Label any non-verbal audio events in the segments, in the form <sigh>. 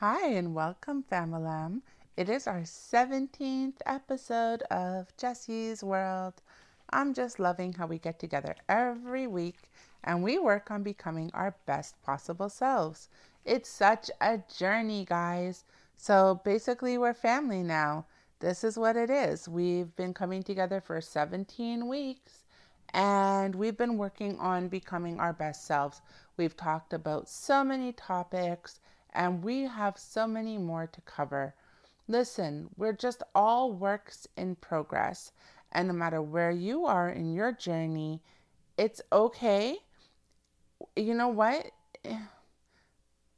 Hi, and welcome, Familam. It is our 17th episode of Jessie's World. I'm just loving how we get together every week and we work on becoming our best possible selves. It's such a journey, guys. So basically, we're family now. This is what it is. We've been coming together for 17 weeks and we've been working on becoming our best selves. We've talked about so many topics and we have so many more to cover. Listen, we're just all works in progress, and no matter where you are in your journey, it's okay. You know what? <sighs>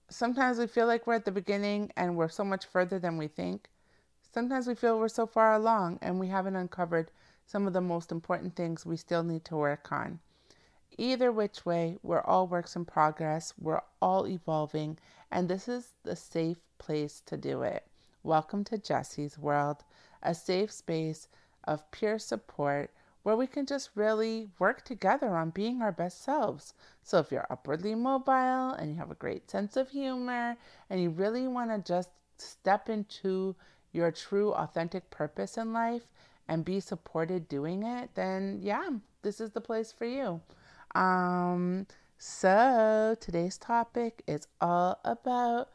Sometimes we feel like we're at the beginning and we're so much further than we think. Sometimes we feel we're so far along and we haven't uncovered some of the most important things we still need to work on. Either which way, we're all works in progress, we're all evolving, and this is the safe place to do it. Welcome to Jessie's World, a safe space of pure support where we can just really work together on being our best selves. So, if you're upwardly mobile and you have a great sense of humor and you really want to just step into your true, authentic purpose in life and be supported doing it, then yeah, this is the place for you. Um, so today's topic is all about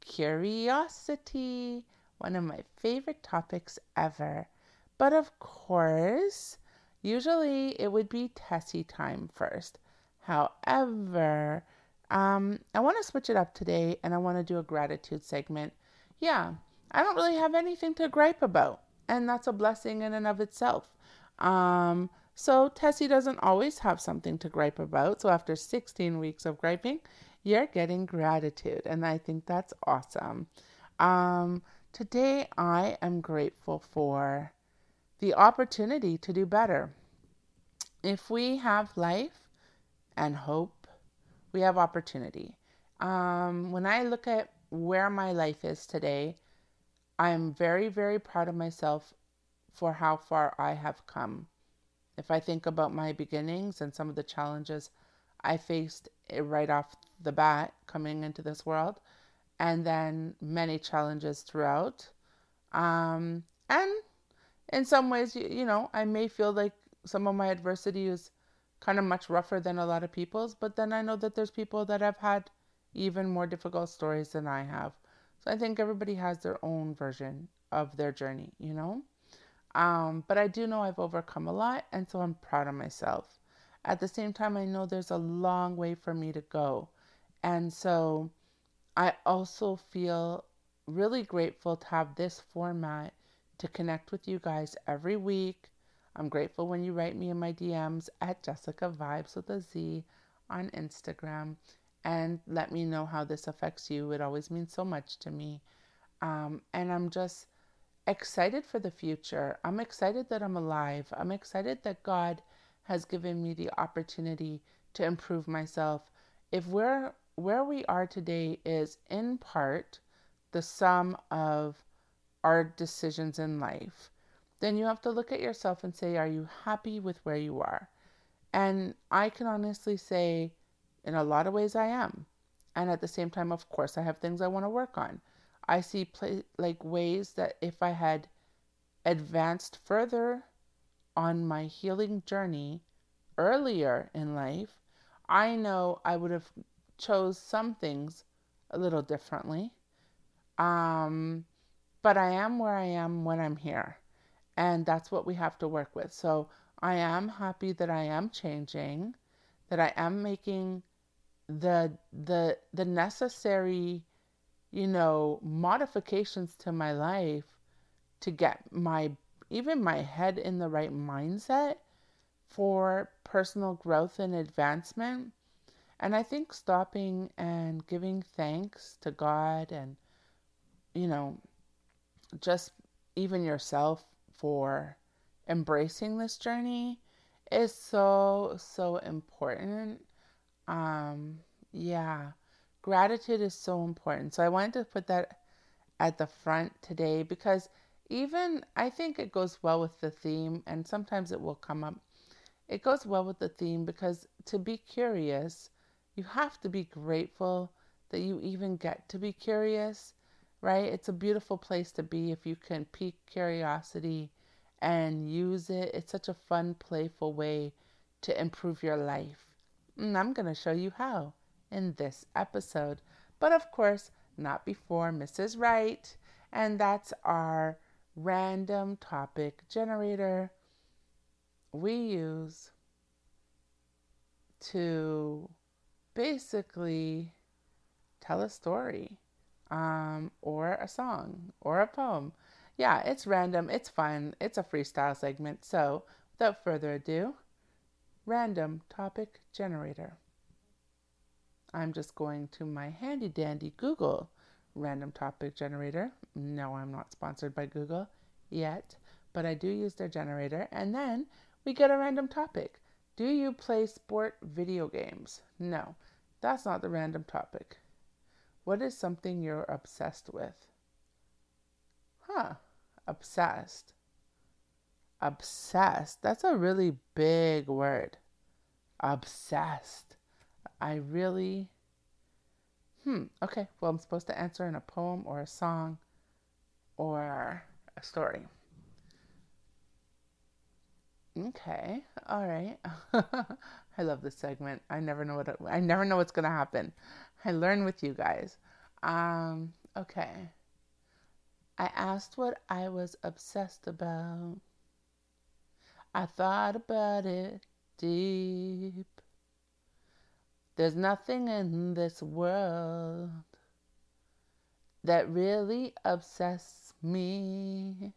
curiosity, one of my favorite topics ever. But of course, usually it would be Tessie time first. However, um, I want to switch it up today and I want to do a gratitude segment. Yeah, I don't really have anything to gripe about, and that's a blessing in and of itself. Um, so Tessie doesn't always have something to gripe about. So after 16 weeks of griping, you're getting gratitude. And I think that's awesome. Um, today, I am grateful for the opportunity to do better. If we have life and hope, we have opportunity. Um, when I look at where my life is today, I'm very, very proud of myself for how far I have come. If I think about my beginnings and some of the challenges I faced eh, right off the bat coming into this world, and then many challenges throughout. Um, and in some ways, you, you know, I may feel like some of my adversity is kind of much rougher than a lot of people's, but then I know that there's people that have had even more difficult stories than I have. So I think everybody has their own version of their journey, you know? Um, but I do know I've overcome a lot, and so I'm proud of myself. At the same time, I know there's a long way for me to go. And so I also feel really grateful to have this format to connect with you guys every week. I'm grateful when you write me in my DMs at Jessica Vibes with a Z on Instagram and let me know how this affects you. It always means so much to me. Um, and I'm just excited for the future. I'm excited that I'm alive. I'm excited that God has given me the opportunity to improve myself. If we're where we are today is in part the sum of our decisions in life, then you have to look at yourself and say, Are you happy with where you are? And I can honestly say, in a lot of ways, I am. And at the same time, of course, I have things I want to work on. I see play, like ways that if I had advanced further on my healing journey earlier in life, I know I would have chose some things a little differently. Um, but I am where I am when I'm here. And that's what we have to work with. So I am happy that I am changing, that I am making the the the necessary you know, modifications to my life to get my even my head in the right mindset for personal growth and advancement. And I think stopping and giving thanks to God and, you know, just even yourself for embracing this journey is so, so important. Um, yeah gratitude is so important. So I wanted to put that at the front today because even I think it goes well with the theme, and sometimes it will come up. It goes well with the theme because to be curious, you have to be grateful that you even get to be curious. right? It's a beautiful place to be if you can pique curiosity and use it. It's such a fun, playful way to improve your life. And I'm going to show you how in this episode. But of course, not before Mrs. Write. And that's our random topic generator we use to basically tell a story um, or a song or a poem. Yeah, it's random, it's fun, it's a freestyle segment. So, without further ado, random topic generator. I'm just going to my handy dandy Google random topic generator. No, I'm not sponsored by Google yet, but I do use their generator. And then we get a random topic. Do you play sport video games? No, that's not the random topic. What is something you're obsessed with? Huh, obsessed. Obsessed. That's a really big word. Obsessed. I really. Hmm, okay. Well, I'm supposed to answer in a poem or a song or a story. Okay. All right. <laughs> I love this segment. I never know what I never know what's to happen. I learn with you guys. Um, okay. I asked what I was obsessed about. I thought about it deep. There's nothing in this world that really obsesses me.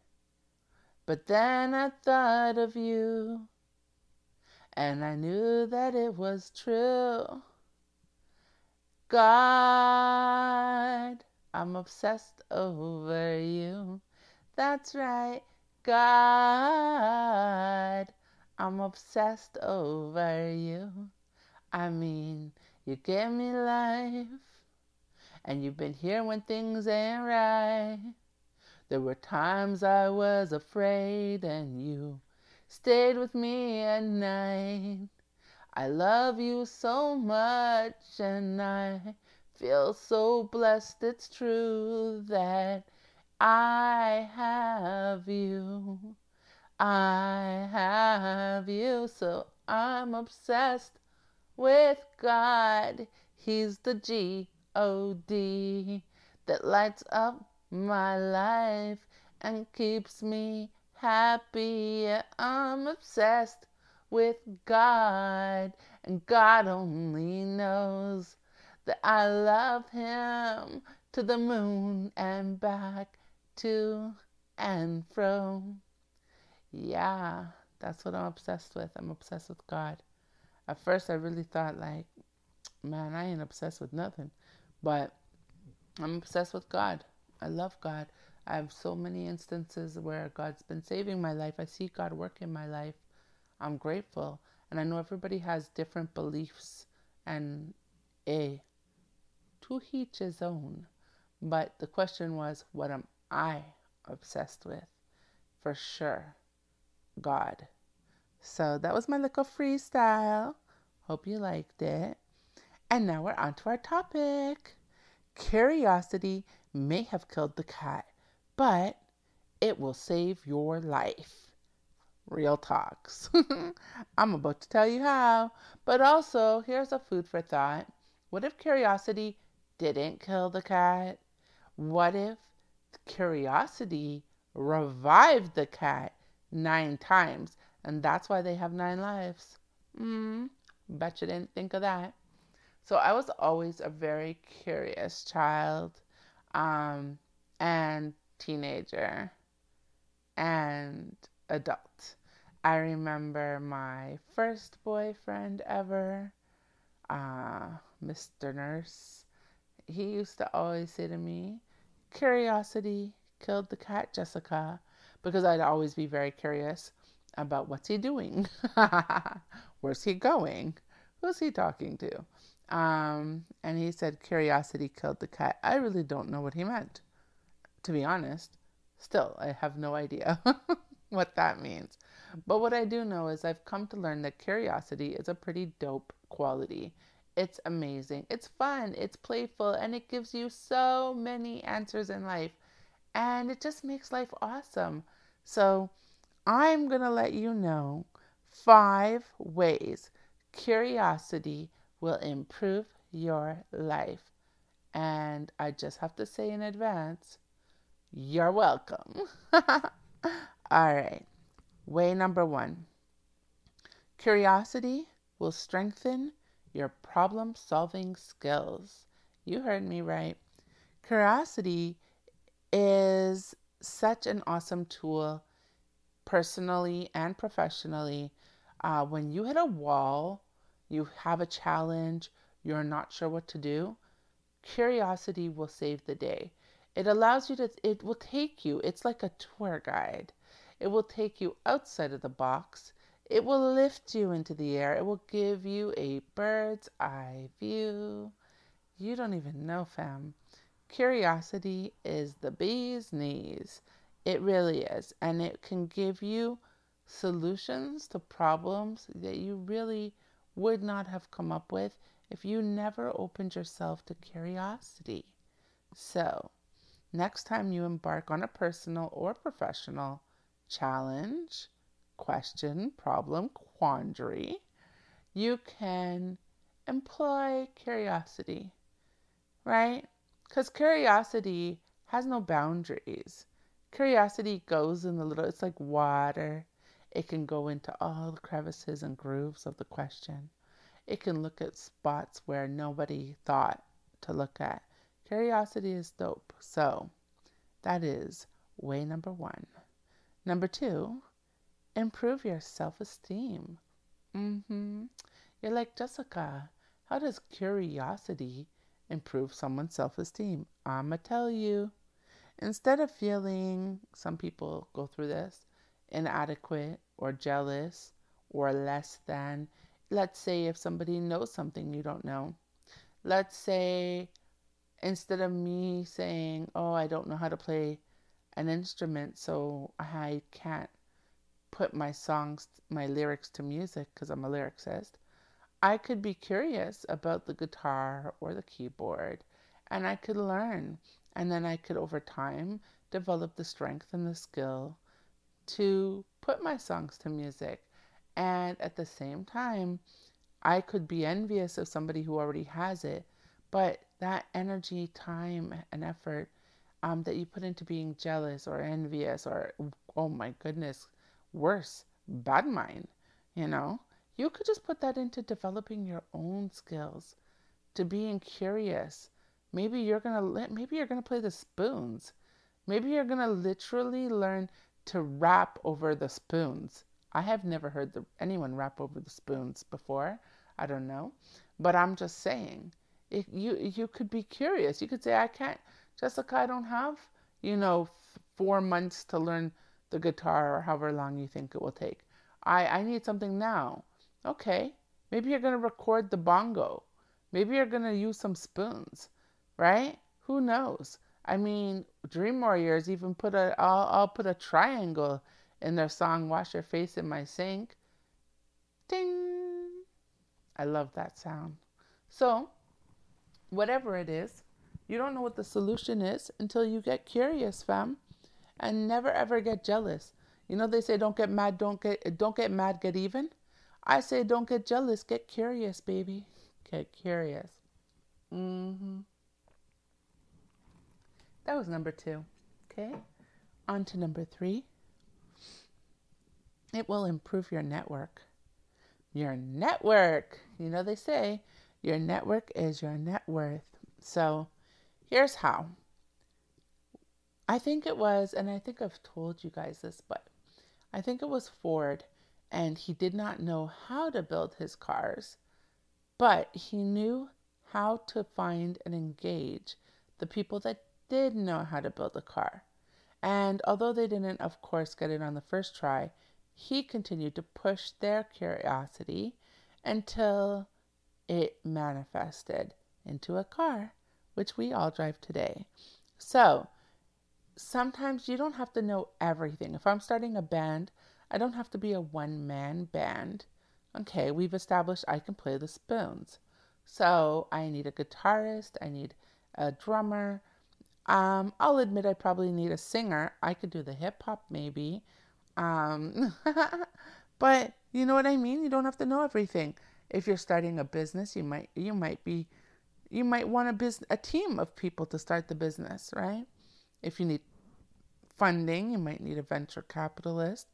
But then I thought of you, and I knew that it was true. God, I'm obsessed over you. That's right, God, I'm obsessed over you. I mean, you gave me life, and you've been here when things ain't right. There were times I was afraid, and you stayed with me at night. I love you so much, and I feel so blessed. It's true that I have you. I have you, so I'm obsessed with God. He's the G O D that lights up my life and keeps me happy. I'm obsessed with God, and God only knows that I love Him to the moon and back to and fro. Yeah, that's what I'm obsessed with. I'm obsessed with God. At first, I really thought, like, man, I ain't obsessed with nothing. But I'm obsessed with God. I love God. I have so many instances where God's been saving my life. I see God work in my life. I'm grateful. And I know everybody has different beliefs and a to each his own. But the question was, what am I obsessed with? For sure, God. So that was my little freestyle. Hope you liked it. And now we're on to our topic. Curiosity may have killed the cat, but it will save your life. Real talks. <laughs> I'm about to tell you how. But also, here's a food for thought. What if curiosity didn't kill the cat? What if curiosity revived the cat nine times and that's why they have nine lives? Hmm, bet you didn't think of that. So I was always a very curious child um, and teenager and adult. I remember my first boyfriend ever, uh, Mr. Nurse. He used to always say to me, Curiosity killed the cat, Jessica, because I'd always be very curious about what's he doing? <laughs> Where's he going? Who's he talking to? Um, and he said curiosity killed the cat. I really don't know what he meant, to be honest. Still, I have no idea <laughs> what that means. But what I do know is I've come to learn that curiosity is a pretty dope quality It's amazing. It's fun, it's playful, and it gives you so many answers in life. And it just makes life awesome. So, I'm going to let you know five ways curiosity will improve your life. And I just have to say in advance, you're welcome. <laughs> All right. Way number one curiosity will strengthen your problem solving skills. You heard me right. Curiosity is such an awesome tool, personally and professionally. Uh, when you hit a wall, you have a challenge, you're not sure what to do, curiosity will save the day. It allows you to, it will take you, it's like a tour guide. It will take you outside of the box. It will lift you into the air. It will give you a bird's eye view. You don't even know, fam. Curiosity is the bee's knees. It really is. And it can give you solutions to problems that you really would not have come up with if you never opened yourself to curiosity. So, Next time you embark on a personal or professional challenge, question, problem, quandary, you can employ curiosity, right? Because curiosity has no boundaries. Curiosity goes in the little, it's like water. It can go into all the crevices and grooves of the question. It can look at spots where nobody thought to look at. Curiosity is dope. So, that is way number one. Number two, improve your self esteem. Mm-hmm. You're like, Jessica, how does curiosity improve someone's self esteem? I'ma tell you. Instead of feeling, some people go through this, inadequate or jealous or less than, let's say if somebody knows something you don't know, let's say instead of me saying, Oh, I don't know how to play an instrument, so I can't put my songs, my lyrics to music because I'm a lyricist, I could be curious about the guitar or the keyboard and I could learn. And then I could, over time, develop the strength and the skill to put my songs to music. And at the same time, I could be envious of somebody who already has it, but that energy, time, and effort um, that you put into being jealous or envious or, oh my goodness, worse, bad mind, you know, you could just put that into developing your own skills, to being curious. Maybe you're gonna maybe you're gonna play the spoons. Maybe you're gonna literally learn to rap over the spoons. I have never heard the, anyone rap over the spoons before. I don't know, but I'm just saying you you could be curious. You could say, I can't, Jessica, I don't have, you know, four months to learn the guitar or however long you think it will take. I, I need something now. Okay, maybe you're to record the bongo. Maybe you're to use some spoons, right? Who knows? I mean, Dream Warriors even put a, I'll, I'll put a triangle in their song, Wash Your Face in My Sink. Ding! I love that sound. So, whatever it is, you don't know what the solution is until you get curious, fam. And never ever get jealous. You know they say don't get mad, don't get don't get mad, get even. I say don't get jealous, get curious, baby. Get curious. Mhm. That was number 2. Okay? On to number 3. It will improve your network. Your network. You know they say your network is your net worth. So here's how. I think it was, and I think I've told you guys this, but I think it was Ford, and he did not know how to build his cars, but he knew how to find and engage the people that did know how to build a car. And although they didn't, of course, get it on the first try, he continued to push their curiosity until it manifested into a car, which we all drive today. So, sometimes you don't have to know everything. If I'm starting a band, I don't have to be a one man band. Okay, we've established I can play the spoons. So I need a guitarist, I need a drummer. Um, I'll admit I probably need a singer. I could do the hip hop maybe. Um, <laughs> but you know what I mean? You don't have to know everything. If you're starting a business, you might you might be you might want a business a team of people to start the business, right? If you need funding, you might need a venture capitalist.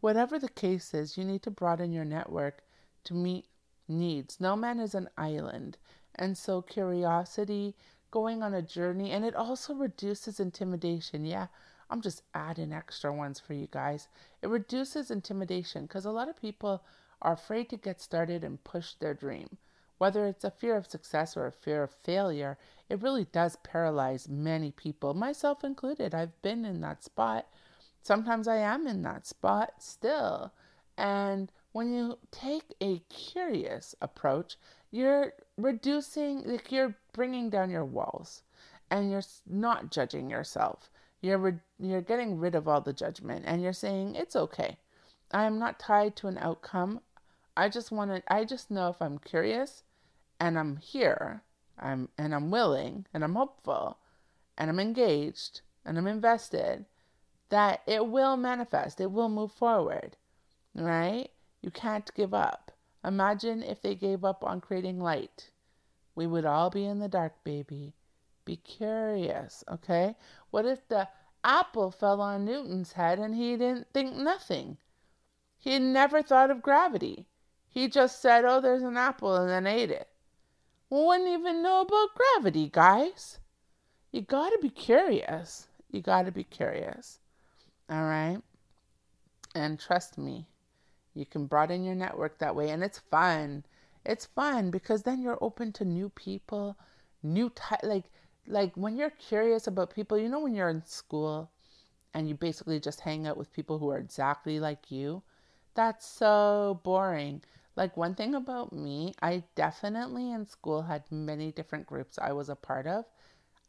Whatever the case is, you need to broaden your network to meet needs. No man is an island. And so, curiosity, going on a journey, and it also reduces intimidation. Yeah, I'm just adding extra ones for you guys. It reduces intimidation because a lot of people are afraid to get started and push their dream. Whether it's a fear of success or a fear of failure, it really does paralyze many people, myself included. I've been in that spot. Sometimes I am in that spot still. And when you take a curious approach, you're reducing, like you're bringing down your walls and you're not judging yourself. You're, re- you're getting rid of all the judgment and you're saying, it's okay. I am not tied to an outcome. I just want to, I just know if I'm curious and I'm here, I'm, and I'm willing and I'm hopeful and I'm engaged and I'm invested, that it will manifest, it will move forward, right? You can't give up. Imagine if they gave up on creating light. We would all be in the dark, baby. Be curious, okay? What if the apple fell on Newton's head and he didn't think nothing? He never thought of gravity. He just said, Oh, there's an apple, and then ate it. We wouldn't even know about gravity, guys. You gotta be curious. You gotta be curious. All right? And trust me, you can broaden your network that way, and it's fun. It's fun because then you're open to new people, new type. Like, like when you're curious about people, you know, when you're in school and you basically just hang out with people who are exactly like you, that's so boring. Like, one thing about me, I definitely in school had many different groups I was a part of.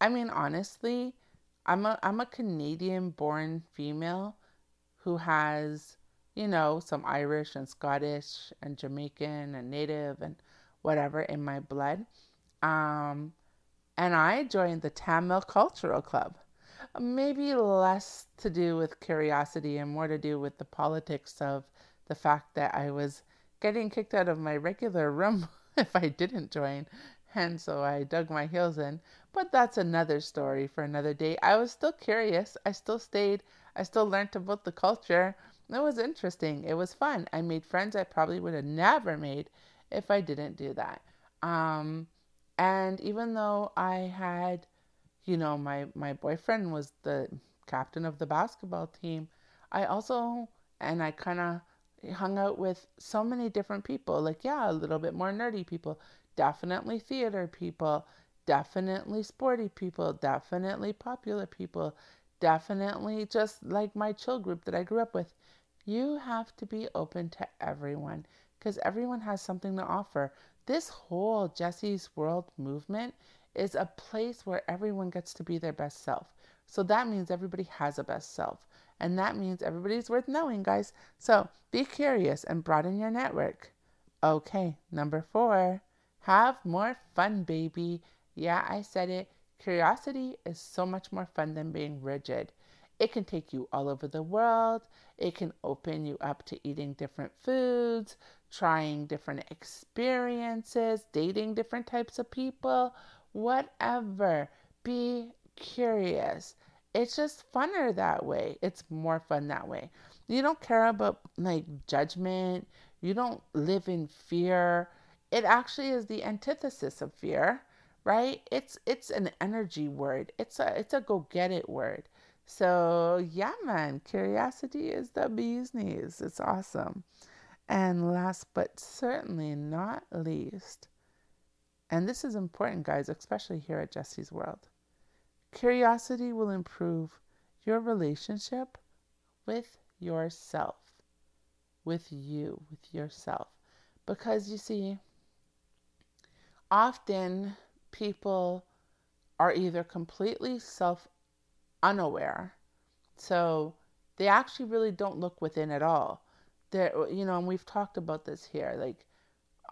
I mean, honestly, I'm a I'm a Canadian born female who has you know, some Irish and Scottish and Jamaican and Native and whatever in my blood. Um, and I joined the Tamil Cultural Club. Maybe less to do with curiosity and more to do with the politics of the fact that I was getting kicked out of my regular room <laughs> if I didn't join. And so I dug my heels in. But that's another story for another day. I was still curious. I still stayed. I still learned about the culture. It was interesting. It was fun. I made friends I probably would have never made if I didn't do that. Um, and even though I had, you know, my, my boyfriend was the captain of the basketball team, I also, and I kind of hung out with so many different people. Like, yeah, a little bit more nerdy people, definitely theater people, definitely sporty people, definitely popular people, definitely just like my chill group that I grew up with. You have to be open to everyone because everyone has something to offer. This whole Jessie's World movement is a place where everyone gets to be their best self. So that means everybody has a best self. And that means everybody's worth knowing, guys. So be curious and broaden your network. Okay, number four, have more fun, baby. Yeah, I said it. Curiosity is so much more fun than being rigid. It can take you all over the world. It can open you up to eating different foods, trying different experiences, dating different types of people, whatever. Be curious. It's just funner that way. It's more fun that way. You don't care about like judgment. You don't live in fear. It actually is the antithesis of fear, right? It's it's an energy word. It's a it's a go get it word. So, yeah, man, curiosity is the bee's knees. It's awesome. And last but certainly not least, and this is important, guys, especially here at Jessie's World, curiosity will improve your relationship with yourself, with you, with yourself. Because you see, often people are either completely self unaware. So they actually really don't look within at all. There, you know, and we've talked about this here. Like,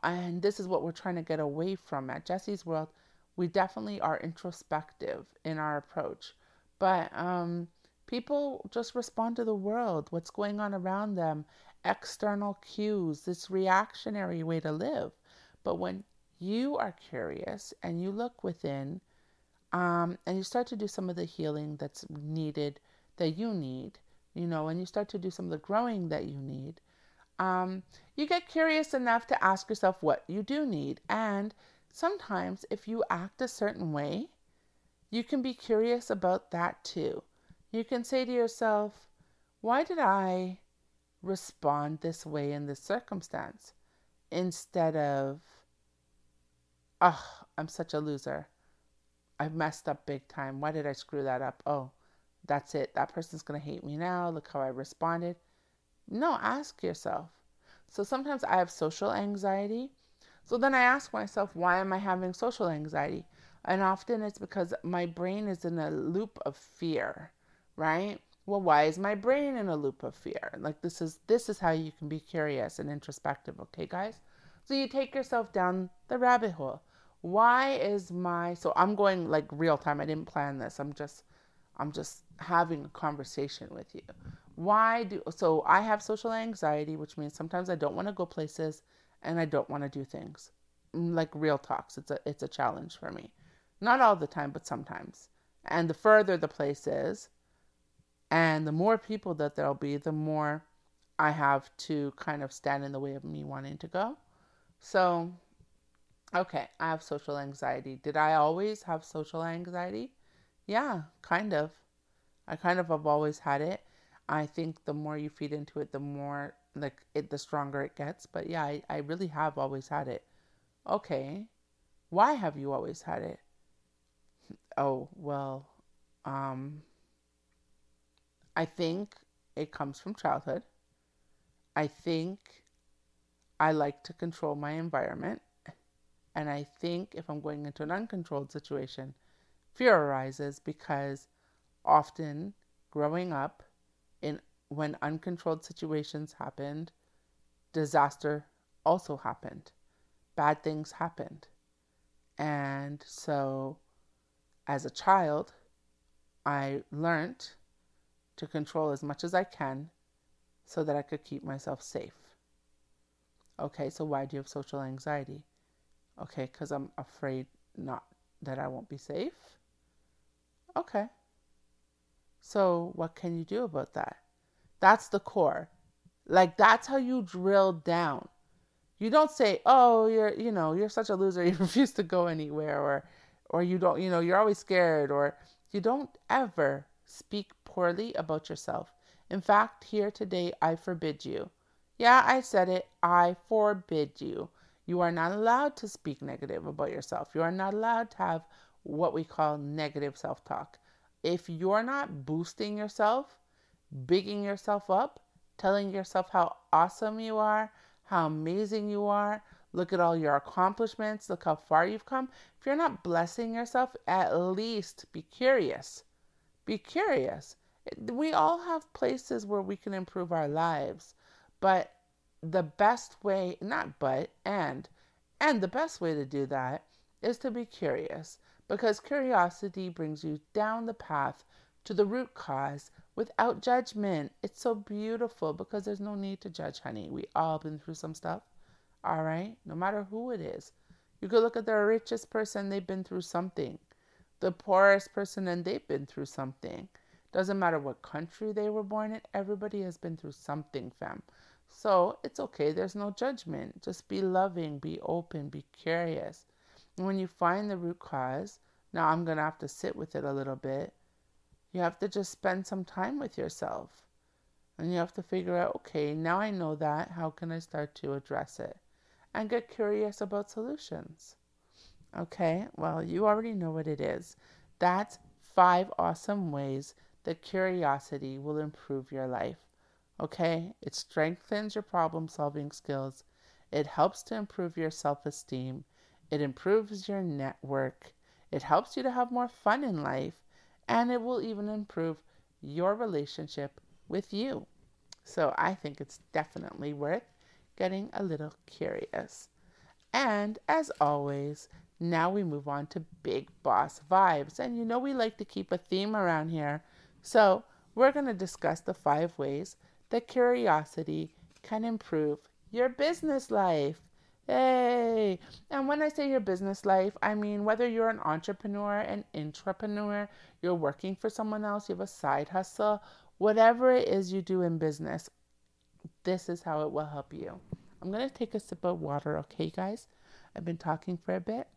and this is what we're trying to get away from at Jessie's World. We definitely are introspective in our approach, but um, people just respond to the world, what's going on around them, external cues, this reactionary way to live. But when you are curious and you look within um, and you start to do some of the healing that's needed, that you need, you know, and you start to do some of the growing that you need, um, you get curious enough to ask yourself what you do need. And sometimes, if you act a certain way, you can be curious about that too. You can say to yourself, why did I respond this way in this circumstance? Instead of, oh, I'm such a loser. I've messed up big time. Why did I screw that up? Oh, that's it. That person's going to hate me now. Look how I responded. No, ask yourself. So sometimes I have social anxiety. So then I ask myself, why am I having social anxiety? And often it's because my brain is in a loop of fear, right? Well, why is my brain in a loop of fear? Like this is this is how you can be curious and introspective, okay, guys? So you take yourself down the rabbit hole. Why is my so I'm going like real time. I didn't plan this. I'm just I'm just having a conversation with you. Why do so i have social anxiety which means sometimes i don't want to go places and i don't want to do things. Mm, like real talks. It's a it's a challenge for me. Not all the time but sometimes. And the further the place is and the more people that there'll be the more i have to kind of stand in the way of me wanting to go. So okay i have social anxiety did i always have social anxiety yeah kind of i kind of have always had it I think the more you feed into it, the more like it, the stronger it gets. But yeah, I, I really have always had it. Okay, why have you always had it? Oh well, um, I think it comes from childhood. I think I like to control my environment. And I think if I'm going into an uncontrolled situation, fear arises because often growing up, in when uncontrolled situations happened, disaster also happened. Bad things happened. And so as a child, I learned to control as much as I can so that I could keep myself safe. Okay, so why do you have social anxiety? Okay, because I'm afraid not that I won't be safe. Okay. So, what can you do about that? That's the core. Like, that's how you drill down. You don't say, oh, you're, you know, you're such a loser, <laughs> you refuse to go anywhere, or, or you don't, you know, you're always scared, or you don't ever speak poorly about yourself. In fact, here today, I forbid you. Yeah, I said it. I forbid you. You are not allowed to speak negative about yourself. You are not allowed to have what we call negative self talk if you're not boosting yourself, bigging yourself up, telling yourself how awesome you are, how amazing you are, look at all your accomplishments, look how far you've come. If you're not blessing yourself, at least be curious. Be curious. We all have places where we can improve our lives, but the best way, not but, and, and the best way to do that is to be curious because curiosity brings you down the path to the root cause without judgment. It's so beautiful because there's no need to judge, honey. We all been through some stuff. All right? No matter who it is. You could look at the richest person, they've been through something. The poorest person, and they've been through something. Doesn't matter what country they were born in, everybody has been through something, fam. So it's okay. There's no judgment. Just be loving, be open, be curious. And when you find the root cause, now I'm going to have to sit with it a little bit. You have to just spend some time with yourself. And you have to figure out okay, now I know that. How can I start to address it? And get curious about solutions. Okay, well, you already know what it is. That's five awesome ways that curiosity will improve your life. Okay, it strengthens your problem solving skills, it helps to improve your self esteem, it improves your network, it helps you to have more fun in life, and it will even improve your relationship with you. So I think it's definitely worth getting a little curious. And as always, now we move on to big boss vibes. And you know, we like to keep a theme around here. So we're going to discuss the five ways that curiosity can improve your business life. Hey! And when I say your business life, I mean whether you're an entrepreneur, an intrapreneur, you're working for someone else, you have a side hustle, whatever it is you do in business, this is how it will help you. I'm going to take a sip of water, okay, guys? I've been talking for a bit.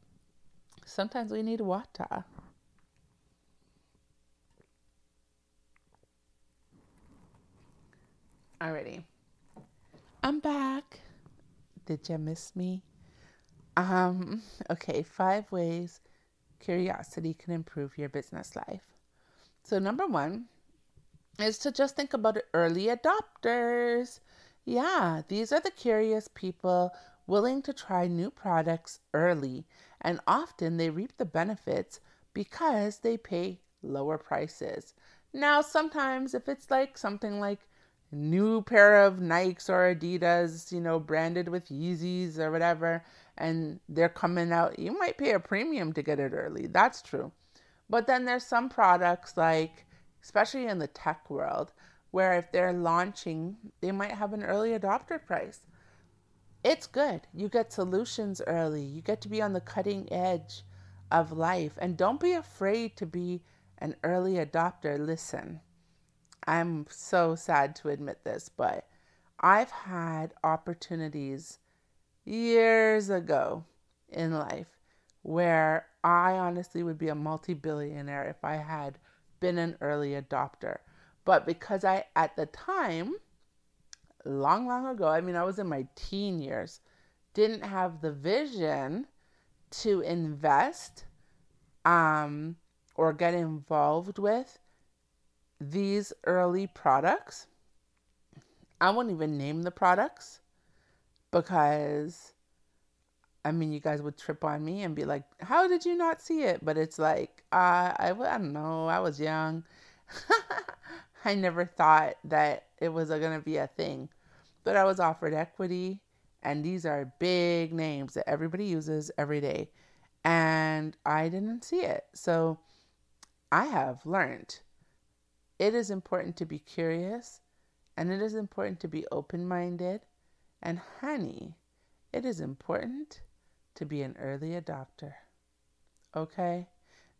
Sometimes we need water. Alrighty. I'm back. Did you miss me? Um, okay, five ways curiosity can improve your business life. So, number one is to just think about early adopters. Yeah, these are the curious people willing to try new products early, and often they reap the benefits because they pay lower prices. Now, sometimes if it's like something like new pair of Nikes or Adidas, you know, branded with Yeezys or whatever, and they're coming out, you might pay a premium to get it early. That's true. But then there's some products like, especially in the tech world, where if they're launching, they might have an early adopter price. It's good. You get solutions early. You get to be on the cutting edge of life. And don't be afraid to be an early adopter. Listen, I'm so sad to admit this, but I've had opportunities years ago in life where I honestly would be a multi billionaire if I had been an early adopter. But because I, at the time, long, long ago, I mean, I was in my teen years, didn't have the vision to invest um, or get involved with these early products. I won't even name the products because I mean, you guys would trip on me and be like, How did you not see it? But it's like, uh, I, I don't know, I was young. <laughs> I never thought that it was going to be a thing. But I was offered equity, and these are big names that everybody uses every day. And I didn't see it. So I have learned it is important to be curious and it is important to be open minded. And, honey, it is important to be an early adopter. Okay?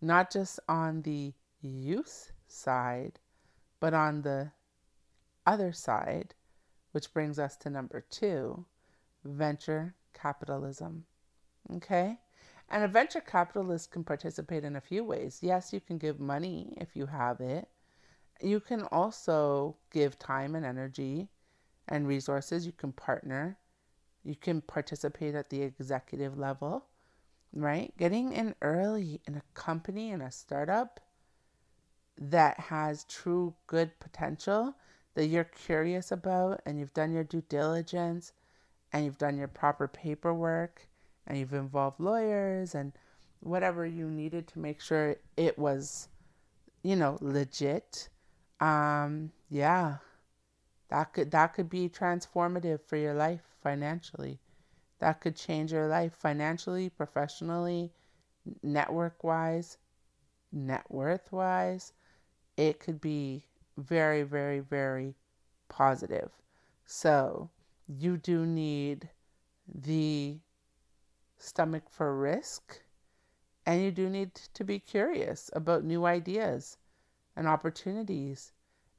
Not just on the youth side, but on the other side, which brings us to number two venture capitalism. Okay? And a venture capitalist can participate in a few ways. Yes, you can give money if you have it. You can also give time and energy and resources. You can partner. You can participate at the executive level, right? Getting in early in a company, in a startup that has true good potential that you're curious about and you've done your due diligence and you've done your proper paperwork and you've involved lawyers and whatever you needed to make sure it was, you know, legit um, yeah, that could that could be transformative for your life financially. That could change your life financially, professionally, network wise, net worth wise. It could be very, very, very positive. So you do need the stomach for risk and you do need to be curious about new ideas and opportunities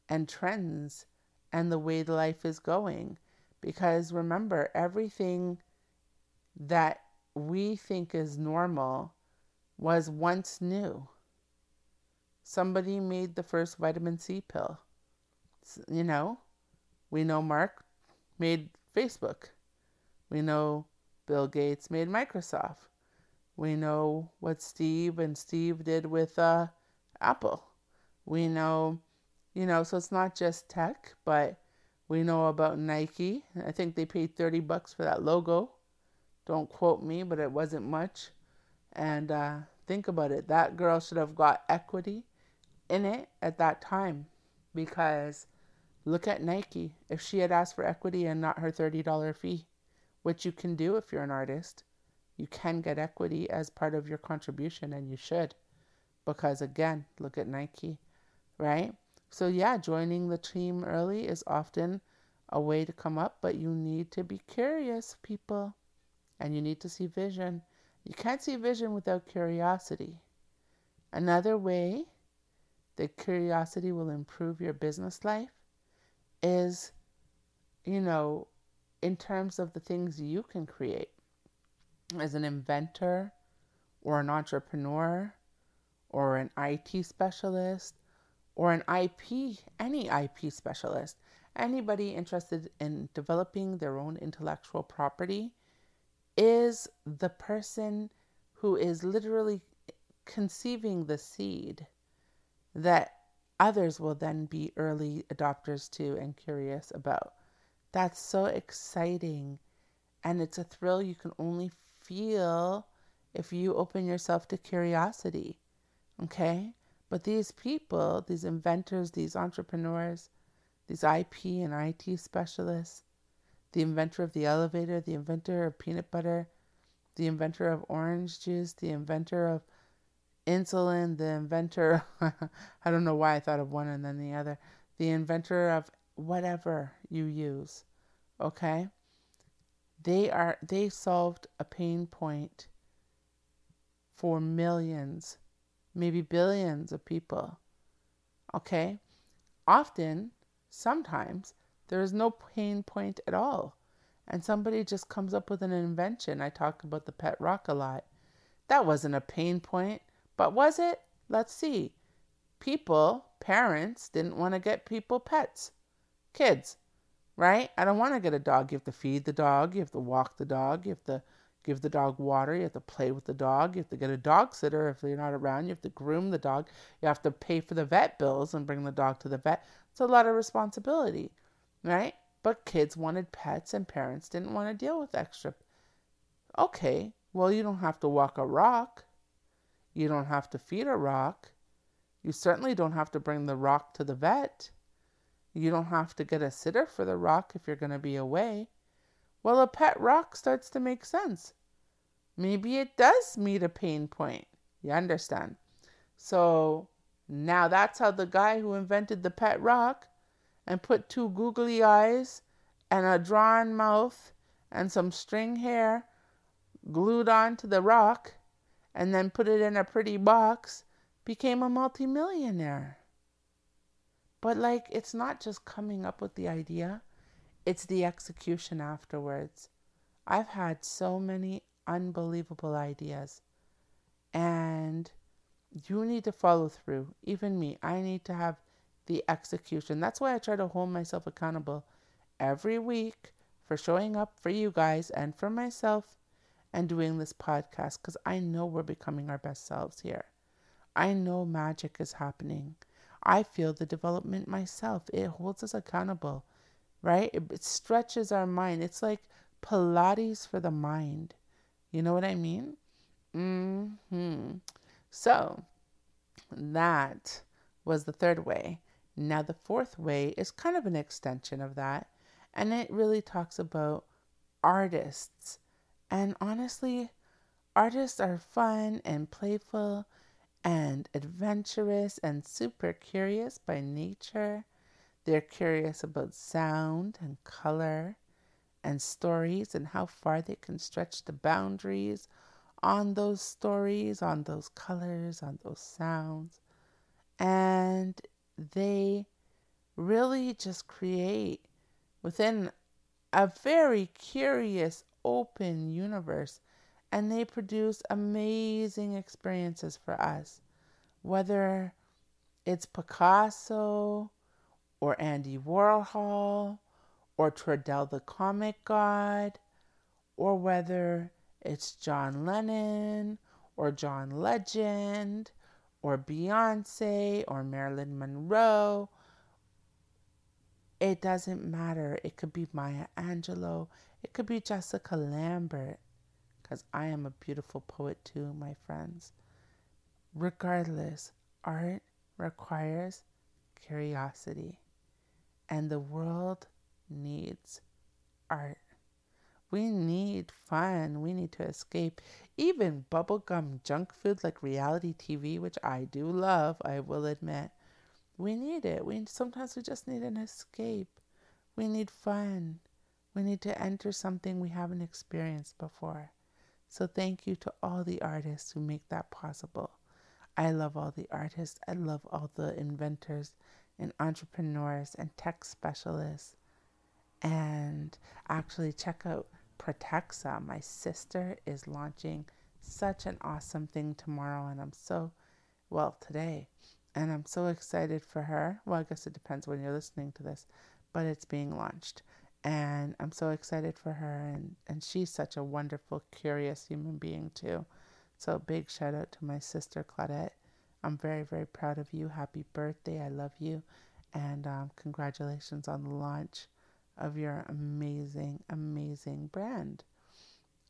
and trends and the way life is going. Because remember, everything that we think is normal was once new. Somebody made the first vitamin C pill. You know, we know Mark made Facebook. We know Bill Gates made Microsoft. We know what Steve and Steve did with uh, Apple. We know, you know, so it's not just tech, but we know about Nike. I think they paid 30 bucks for that logo. Don't quote me, but it wasn't much. And uh, think about it that girl should have got equity in it at that time because look at Nike. If she had asked for equity and not her $30 fee, which you can do if you're an artist, you can get equity as part of your contribution, and you should. Because again, look at Nike, right? So, yeah, joining the team early is often a way to come up, but you need to be curious, people, and you need to see vision. You can't see vision without curiosity. Another way that curiosity will improve your business life is, you know, in terms of the things you can create as an inventor or an entrepreneur or an IT specialist or an IP, any IP specialist, anybody interested in developing their own intellectual property is the person who is literally conceiving the seed that others will then be early adopters to and curious about. That's so exciting. And it's a thrill you can only feel if you open yourself to curiosity. Okay? But these people, these inventors, these entrepreneurs, these IP and IT specialists, the inventor of the elevator, the inventor of peanut butter, the inventor of orange juice, the inventor of insulin, the inventor, <laughs> I don't know why I thought of one and then the other, the inventor of whatever you use, okay? They are they solved a pain point for millions maybe billions of people. Okay? Often, sometimes, there is no pain point at all. And somebody just comes up with an invention. I talk about the pet rock a lot. That wasn't a pain point, but was it? Let's see. People, parents, didn't want to get people pets. Kids, right? I don't want to get a dog. You have to feed the dog, you have to walk the dog, you have to give the dog water, you have to play with the dog, you have to get a dog sitter if you're not around, you have to groom the dog, you have to pay for the vet bills and bring the dog to the vet. It's a lot of responsibility, right? But kids wanted pets and parents didn't want to deal with extra. Okay, well, you don't have to walk a rock. You don't have to feed a rock. You certainly don't have to bring the rock to the vet. You don't have to get a sitter for the rock if you're going to be away. Well, a pet rock starts to make sense maybe it does meet a pain point. You understand? So now that's how the guy who invented the pet rock and put two googly eyes and a drawn mouth and some string hair glued onto the rock and then put it in a pretty box became a multimillionaire. But like it's not just coming up with the idea, it's the execution afterwards. I've had so many unbelievable ideas. And you need to follow through. Even me, I need to have the execution. That's why I try to hold myself accountable every week for showing up for you guys and for myself and doing this podcast because I know we're becoming our best selves here. I know magic is happening. I feel the development myself. It holds us accountable, right? It, stretches our mind. It's like Pilates for the mind. You know what I mean? Hmm. So that was the third way. Now the fourth way is kind of an extension of that, and it really talks about artists. And honestly, artists are fun and playful and adventurous and super curious by nature. They're curious about sound and color and stories and how far they can stretch the boundaries on those stories, on those colors, on those sounds. And they really just create within a very curious, open universe. And they produce amazing experiences for us. Whether it's Picasso or Andy Warhol or Trudell the comic god, or whether it's John Lennon or John Legend or Beyonce or Marilyn Monroe. It doesn't matter. It could be Maya Angelou. It could be Jessica Lambert. Because I am a beautiful poet too, my friends. Regardless, art requires curiosity. And the world needs art. We need fun. We need to escape. Even bubblegum junk food like reality TV, which I do love, I will admit. We need it. We sometimes we just need an escape. We need fun. We need to enter something we haven't experienced before. So thank you to all the artists who make that possible. I love all the artists. I love all the inventors and entrepreneurs and tech specialists. And actually, check out Protexa. My sister is launching such an awesome thing tomorrow, and I'm so, well, today, and I'm so excited for her. Well, I guess it depends when you're listening to this, but it's being launched. And I'm so excited for her, and, and she's such a wonderful, curious human being, too. So, big shout out to my sister Claudette. I'm very, very proud of you. Happy birthday. I love you. And um, congratulations on the launch of your amazing, amazing brand.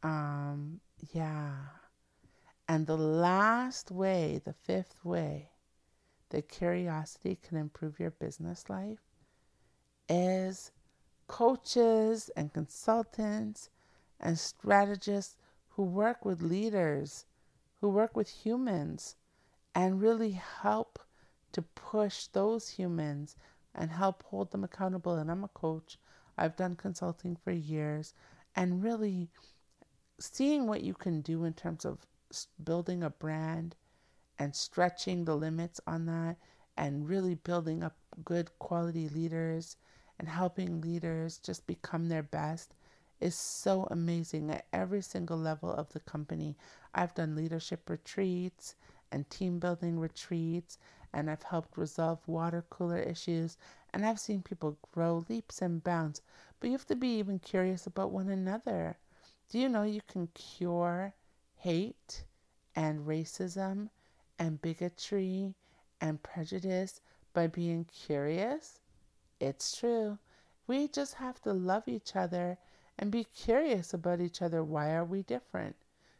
Um, yeah. And the last way, the fifth way that curiosity can improve your business life is coaches and consultants and strategists who work with leaders, who work with humans, and really help to push those humans and help hold them accountable. And I'm a coach, I've done consulting for years, and really seeing what you can do in terms of building a brand and stretching the limits on that and really building up good quality leaders and helping leaders just become their best is so amazing at every single level of the company. I've done leadership retreats and team building retreats, and I've helped resolve water cooler issues, and I've seen people grow leaps and bounds. But you have to be even curious about one another. Do you know you can cure hate and racism and bigotry and prejudice by being curious? It's true. We just have to love each other and be curious about each other. Why are we different?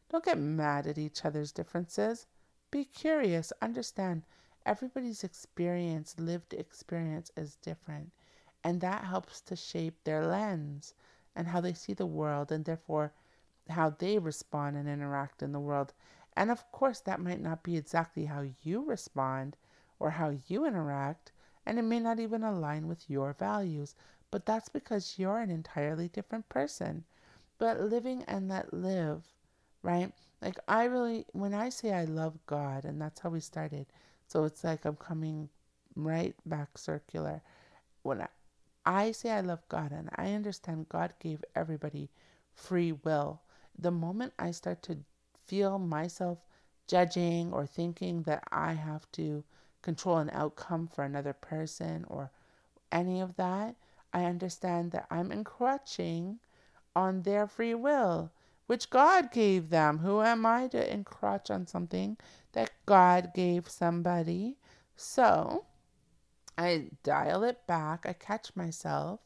Don't get mad at each other's differences. Be curious. Understand everybody's experience, lived experience, is different. And that helps to shape their lens and how they see the world and therefore how they respond and interact in the world. And of course, that might not be exactly how you respond or how you interact, and it may not even align with your values, but that's because you're an entirely different person. But living and let live, right? Like, I really, when I say I love God, and that's how we started, so it's like I'm coming right back circular. When I, I say I love God, and I understand God gave everybody free will, the moment I start to feel myself judging or thinking that I have to control an outcome for another person or any of that, I understand that I'm encroaching on their free will, which God gave them. Who am I to encroach on something that God gave somebody? So I dial it back, I catch myself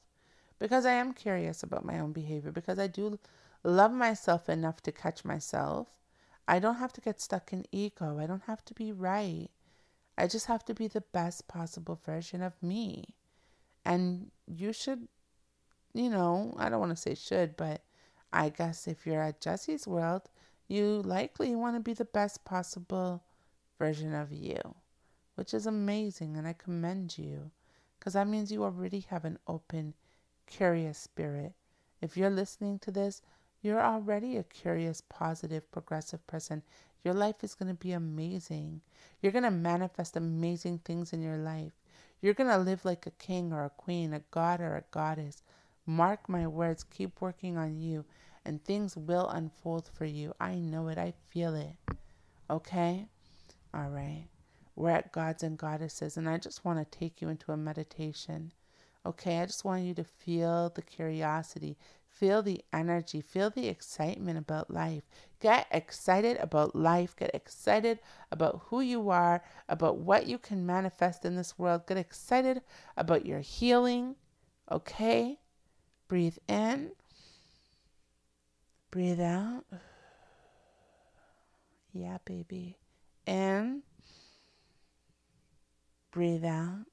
because I am curious about my own behavior, because I do love myself enough to catch myself. I don't have to get stuck in ego. I don't have to be right. I just have to be the best possible version of me. And you should, you know, I don't want to say should, but I guess if you're at Jessie's World, you likely want to be the best possible version of you, which is amazing. And I commend you because that means you already have an open, curious spirit. If you're listening to this, you're already a curious, positive, progressive person. Your life is going to be amazing. You're going to manifest amazing things in your life. You're going to live like a king or a queen, a god or a goddess. Mark my words, keep working on you, and things will unfold for you. I know it, I feel it. Okay? All right. We're at Gods and Goddesses, and I just want to take you into a meditation. Okay, I just want you to feel the curiosity, Feel the energy, feel the excitement about life. Get excited about life. Get excited about who you are, about what you can manifest in this world. Get excited about your healing. Okay? Breathe in, breathe out. Yeah, baby. In, breathe out.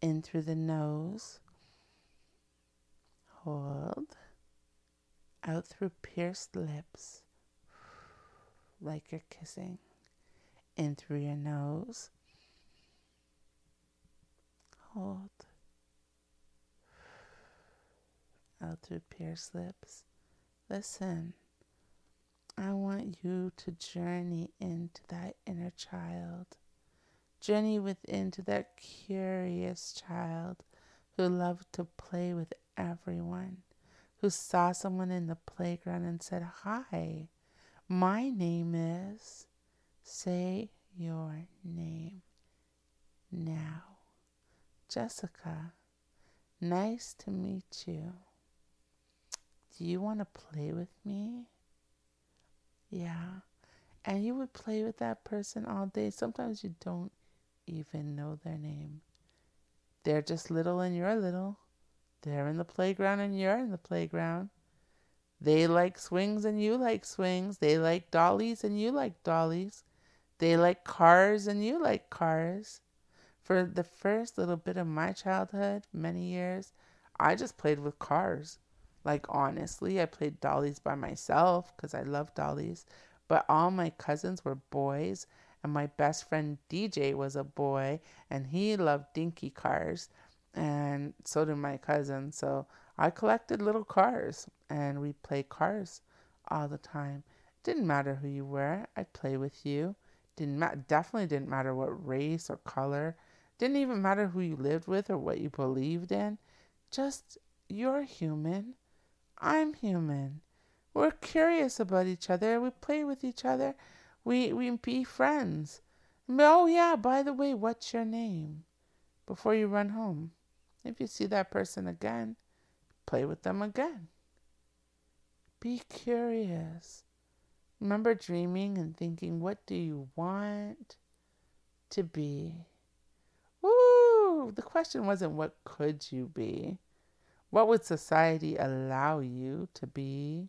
In through the nose Hold. Out through pierced lips, like you're kissing. In through your nose. Hold. Out through pierced lips. Listen. I want you to journey into that inner child. Journey within to that curious child who loved to play with everyone, who saw someone in the playground and said, Hi, my name is. Say your name now. Jessica, nice to meet you. Do you want to play with me? Yeah. And you would play with that person all day. Sometimes you don't even know their name. They're just little and you're little. They're in the playground and you're in the playground. They like swings and you like swings. They like dollies and you like dollies. They like cars and you like cars. For the first little bit of my childhood, many years, I just played with cars. Like, honestly, I played dollies by myself because I love dollies. But all my cousins were boys, and my best friend DJ was a boy, and he loved dinky cars. And so did my cousin. So I collected little cars, and we played cars all the time. Didn't matter who you were, I'd play with you. Didn't ma- definitely didn't matter what race or color. Didn't even matter who you lived with or what you believed in. Just you're human I'm human. We're curious about each other. We play with each other. We we be friends. Oh yeah, by the way, what's your name? Before you run home. If you see that person again, play with them again. Be curious. Remember dreaming and thinking, what do you want to be? Woo! The question wasn't what could you be? What would society allow you to be?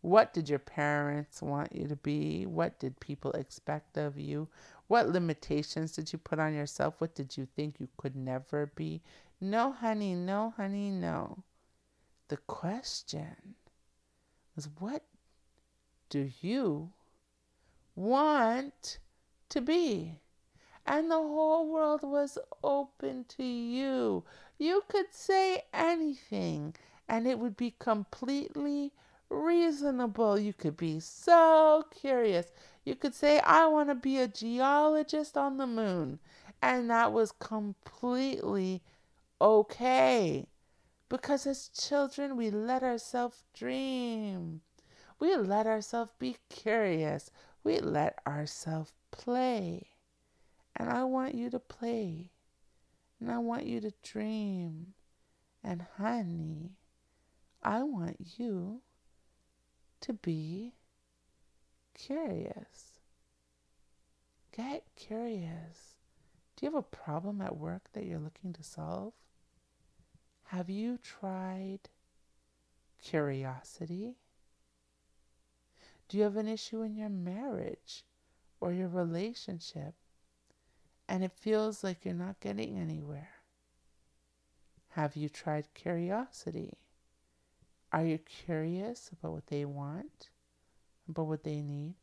What did your parents want you to be? What did people expect of you? What limitations did you put on yourself? What did you think you could never be? No, honey, no, honey, no. The question was what do you want to be? And the whole world was open to you. You could say anything, and it would be completely reasonable. You could be so curious. You could say, I want to be a geologist on the moon. And that was completely okay. Because as children, we let ourselves dream. We let ourselves be curious. We let ourselves play. And I want you to play. And I want you to dream. And honey, I want you to be curious. Get curious. Do you have a problem at work that you're looking to solve? Have you tried curiosity? Do you have an issue in your marriage or your relationship? And it feels like you're not getting anywhere? Have you tried curiosity? Are you curious about what they want, about what they need?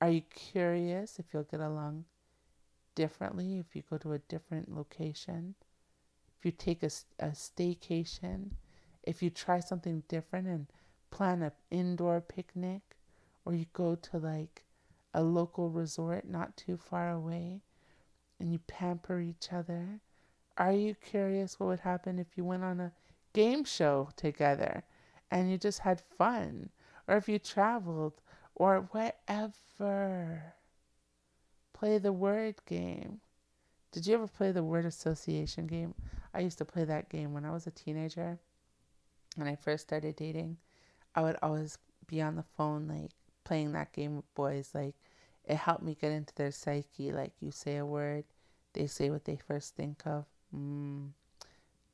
Are you curious if you'll get along differently if you go to a different location? If you take a, a staycation? If you try something different and plan an indoor picnic? Or you go to like a local resort not too far away? And you pamper each other? Are you curious what would happen if you went on a game show together and you just had fun? Or if you traveled or whatever? Play the word game. Did you ever play the word association game? I used to play that game when I was a teenager. When I first started dating, I would always be on the phone, like playing that game with boys. Like, it helped me get into their psyche. Like, you say a word, they say what they first think of. Mm,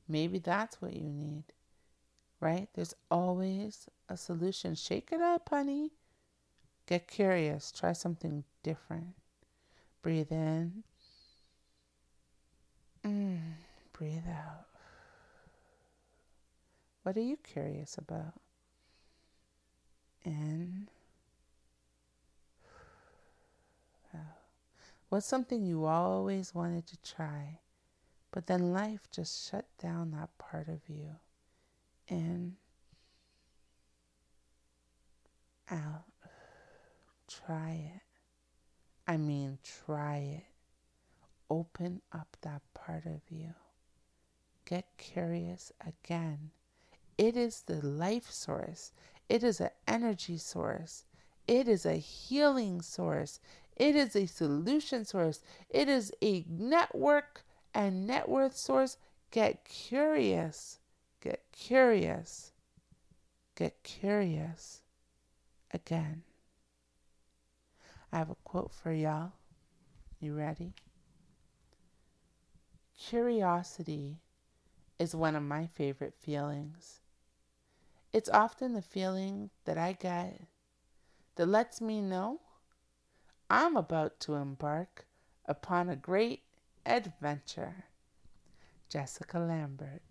maybe that's what you need, right? There's always a solution. Shake it up, honey. Get curious. Try something different. Breathe in. Mm, breathe out. What are you curious about? And What's something you always wanted to try, but then life just shut down that part of you? In, out. Try it. I mean, try it. Open up that part of you. Get curious again. It is the life source, it is an energy source, it is a healing source, it is a solution source. It is a network and net worth source. Get curious. Get curious. Get curious again. I have a quote for y'all. You ready? Curiosity is one of my favorite feelings. It's often the feeling that I get that lets me know I'm about to embark upon a great adventure. Jessica Lambert.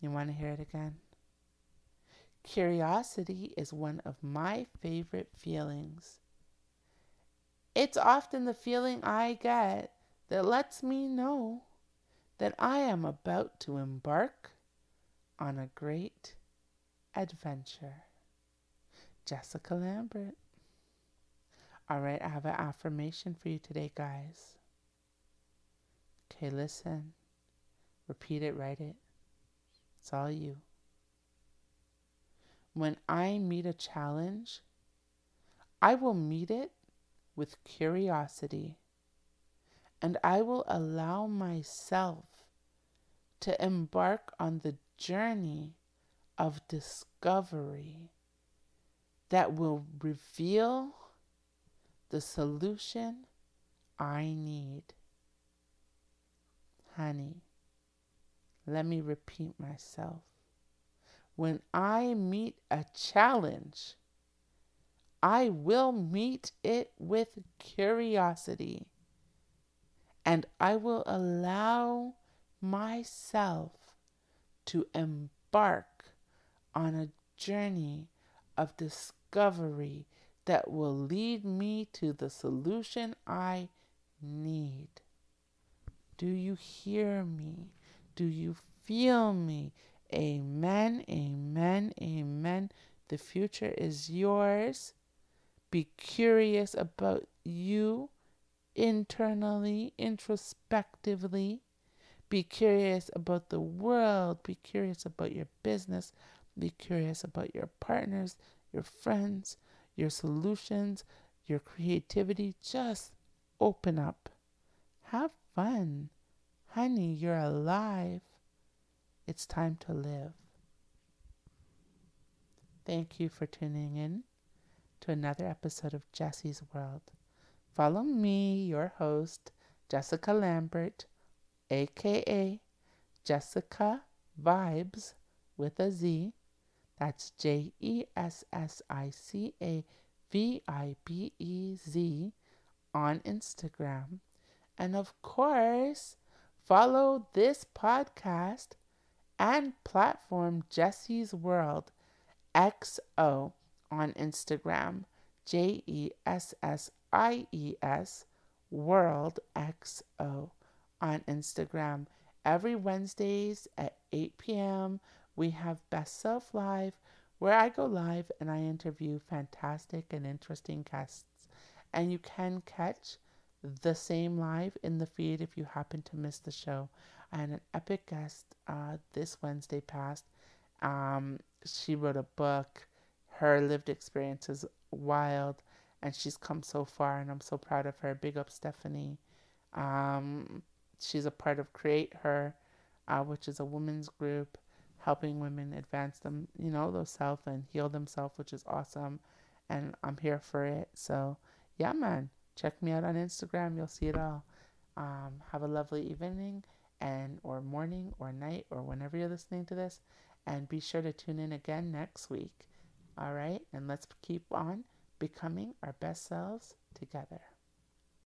You want to hear it again? Curiosity is one of my favorite feelings. It's often the feeling I get that lets me know that I am about to embark on a great adventure. Jessica Lambert. All right, I have an affirmation for you today, guys. Okay, listen. Repeat it, write it. It's all you. When I meet a challenge, I will meet it with curiosity and I will allow myself to embark on the journey of discovery that will reveal the solution I need. Honey, let me repeat myself. When I meet a challenge, I will meet it with curiosity and I will allow myself to embark on a journey of discovery that will lead me to the solution I need. Do you hear me? Do you feel me? Amen, amen, amen. The future is yours. Be curious about you internally, introspectively. Be curious about the world. Be curious about your business. Be curious about your partners, your friends, your solutions, your creativity. Just open up. Have fun. Honey, you're alive. It's time to live. Thank you for tuning in to another episode of Jessie's World. Follow me, your host, Jessica Lambert, aka Jessica Vibez with a Z that's J E S S I C A V I B E Z on Instagram. And of course, follow this podcast and platform Jessie's World XO on Instagram. J E S S I E S World XO on Instagram. Every Wednesdays at 8 p.m we have Best Self Live, where I go live and I interview fantastic and interesting guests. And you can catch the same live in the feed if you happen to miss the show. I had an epic guest uh, this Wednesday past. Um, she wrote a book. Her lived experience is wild, and she's come so far, and I'm so proud of her. Big up, Stephanie. Um, she's a part of Create Her, uh, which is a women's group helping women advance them, you know, themselves and heal themselves, which is awesome. And I'm here for it. So, yeah, man, check me out on Instagram. You'll see it all. Um, have a lovely evening and or morning or night or whenever you're listening to this. And be sure to tune in again next week. All right. And let's keep on becoming our best selves together.